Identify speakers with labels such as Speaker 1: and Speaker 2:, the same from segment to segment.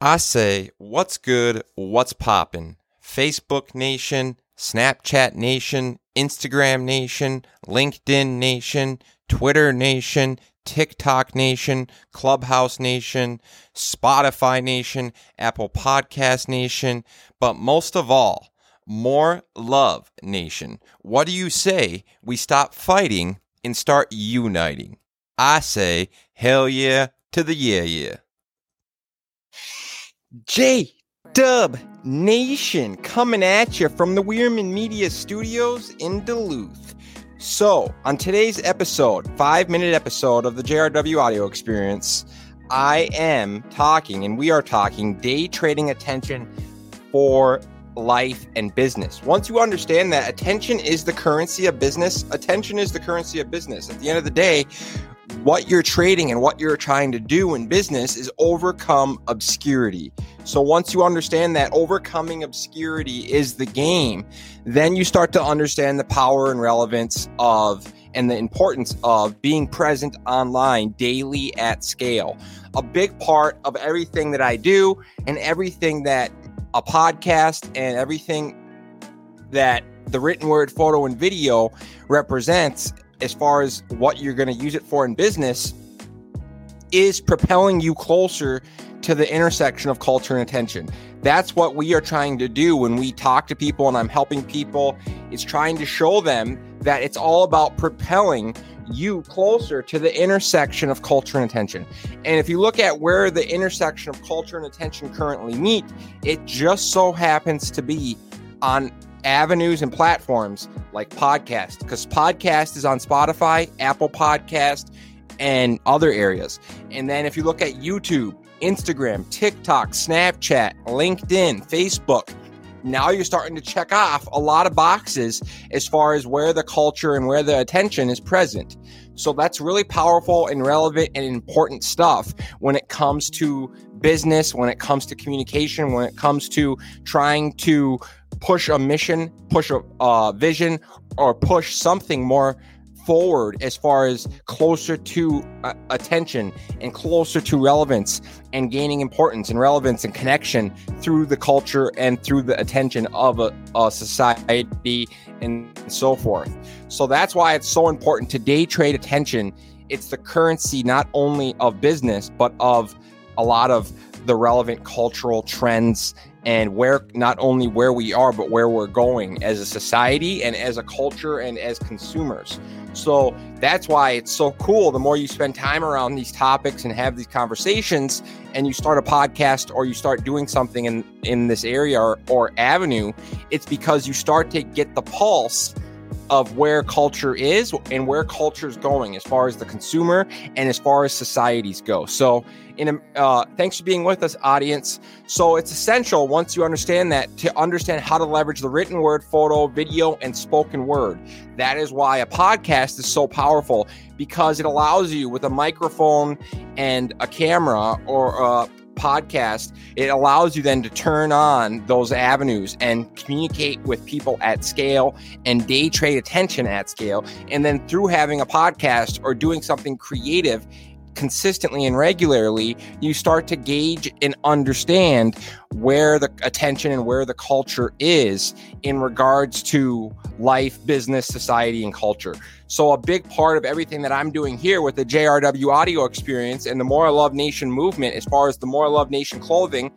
Speaker 1: I say, what's good? What's poppin'? Facebook Nation, Snapchat Nation, Instagram Nation, LinkedIn Nation, Twitter Nation, TikTok Nation, Clubhouse Nation, Spotify Nation, Apple Podcast Nation, but most of all, more love nation. What do you say we stop fighting and start uniting? I say, hell yeah to the yeah yeah. J Dub Nation coming at you from the Wierman Media Studios in Duluth. So, on today's episode, five minute episode of the JRW audio experience, I am talking and we are talking day trading attention for life and business. Once you understand that attention is the currency of business, attention is the currency of business. At the end of the day, what you're trading and what you're trying to do in business is overcome obscurity. So once you understand that overcoming obscurity is the game, then you start to understand the power and relevance of and the importance of being present online daily at scale. A big part of everything that I do and everything that a podcast and everything that the written word, photo, and video represents as far as what you're going to use it for in business is propelling you closer to the intersection of culture and attention. That's what we are trying to do when we talk to people and I'm helping people. It's trying to show them that it's all about propelling you closer to the intersection of culture and attention. And if you look at where the intersection of culture and attention currently meet, it just so happens to be on avenues and platforms like podcast because podcast is on spotify apple podcast and other areas. And then if you look at youtube instagram tiktok snapchat linkedin facebook now you're starting to check off a lot of boxes as far as where the culture and where the attention is present. So that's really powerful and relevant and important stuff when it comes to business when it comes to communication when it comes to trying to push a mission, push a uh, vision, or push something more forward as far as closer to uh, attention and closer to relevance and gaining importance and relevance and connection through the culture and through the attention of a, a society and so forth. So that's why it's so important to day trade attention. It's the currency not only of business, but of a lot of the relevant cultural trends and where not only where we are but where we're going as a society and as a culture and as consumers. So that's why it's so cool. The more you spend time around these topics and have these conversations and you start a podcast or you start doing something in in this area or, or avenue it's because you start to get the pulse of where culture is and where culture is going as far as the consumer and as far as societies go. So, in uh, thanks for being with us, audience. So it's essential once you understand that to understand how to leverage the written word, photo, video, and spoken word. That is why a podcast is so powerful because it allows you with a microphone and a camera or uh, podcast, it allows you then to turn on those avenues and communicate with people at scale and day trade attention at scale. And then through having a podcast or doing something creative, consistently and regularly, you start to gauge and understand where the attention and where the culture is in regards to life, business, society, and culture. So, a big part of everything that I'm doing here with the JRW audio experience and the More Love Nation movement, as far as the More Love Nation clothing,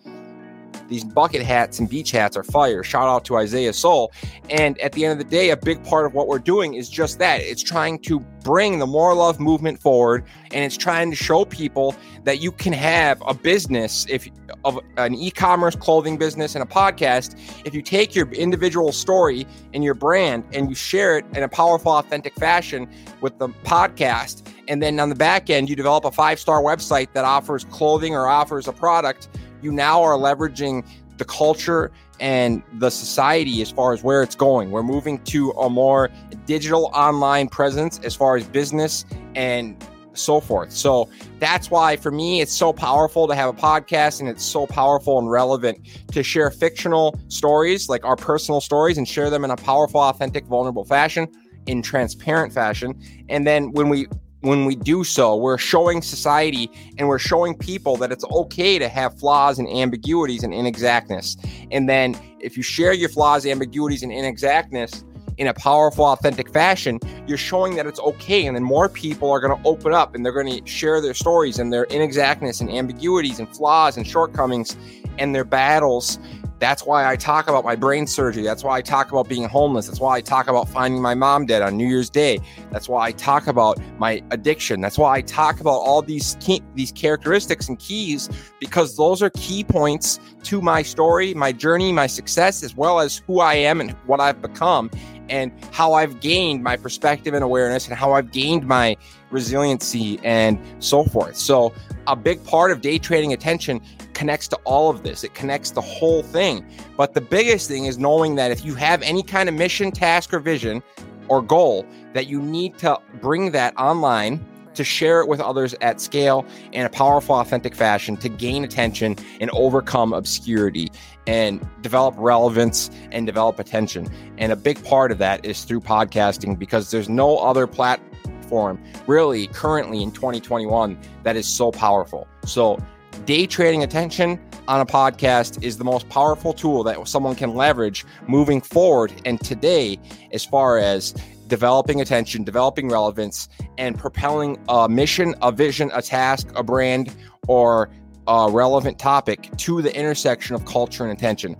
Speaker 1: these bucket hats and beach hats are fire. Shout out to Isaiah Soul. And at the end of the day, a big part of what we're doing is just that. It's trying to bring the more love movement forward and it's trying to show people that you can have a business if of an e-commerce clothing business and a podcast if you take your individual story and your brand and you share it in a powerful authentic fashion with the podcast and then on the back end you develop a five-star website that offers clothing or offers a product you now are leveraging the culture and the society as far as where it's going. We're moving to a more digital online presence as far as business and so forth. So that's why for me it's so powerful to have a podcast and it's so powerful and relevant to share fictional stories like our personal stories and share them in a powerful, authentic, vulnerable fashion in transparent fashion. And then when we when we do so, we're showing society and we're showing people that it's okay to have flaws and ambiguities and inexactness. And then if you share your flaws, ambiguities, and inexactness in a powerful, authentic fashion, you're showing that it's okay. And then more people are going to open up and they're going to share their stories and their inexactness and ambiguities and flaws and shortcomings and their battles that's why I talk about my brain surgery. That's why I talk about being homeless. That's why I talk about finding my mom dead on New Year's Day. That's why I talk about my addiction. That's why I talk about all these key, these characteristics and keys because those are key points to my story, my journey, my success, as well as who I am and what I've become and how I've gained my perspective and awareness and how I've gained my resiliency and so forth. So, a big part of day trading attention connects to all of this. It connects the whole thing. But the biggest thing is knowing that if you have any kind of mission, task, or vision or goal, that you need to bring that online to share it with others at scale in a powerful, authentic fashion to gain attention and overcome obscurity and develop relevance and develop attention. And a big part of that is through podcasting because there's no other platform really currently in 2021 that is so powerful. So, day trading attention on a podcast is the most powerful tool that someone can leverage moving forward. And today, as far as developing attention, developing relevance, and propelling a mission, a vision, a task, a brand, or a relevant topic to the intersection of culture and attention.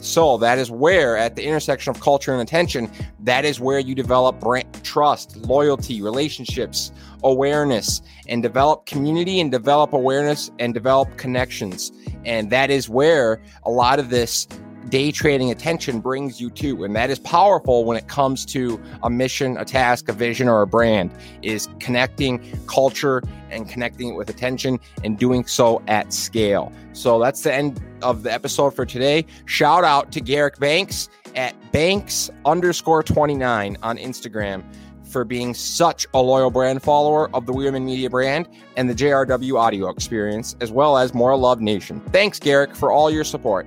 Speaker 1: So that is where, at the intersection of culture and attention, that is where you develop brand, trust, loyalty, relationships, awareness, and develop community and develop awareness and develop connections. And that is where a lot of this day trading attention brings you to. And that is powerful when it comes to a mission, a task, a vision, or a brand, is connecting culture and connecting it with attention and doing so at scale. So that's the end of the episode for today. Shout out to Garrick Banks at Banks underscore 29 on Instagram for being such a loyal brand follower of the Wierman Media brand and the JRW audio experience, as well as More Love Nation. Thanks, Garrick, for all your support.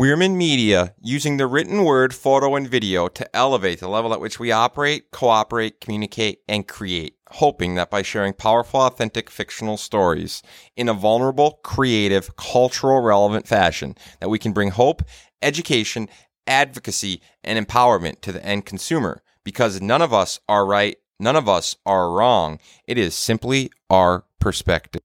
Speaker 1: Wierman Media using the written word, photo, and video to elevate the level at which we operate, cooperate, communicate, and create, hoping that by sharing powerful, authentic fictional stories in a vulnerable, creative, cultural relevant fashion, that we can bring hope, education, advocacy, and empowerment to the end consumer. Because none of us are right, none of us are wrong. It is simply our perspective.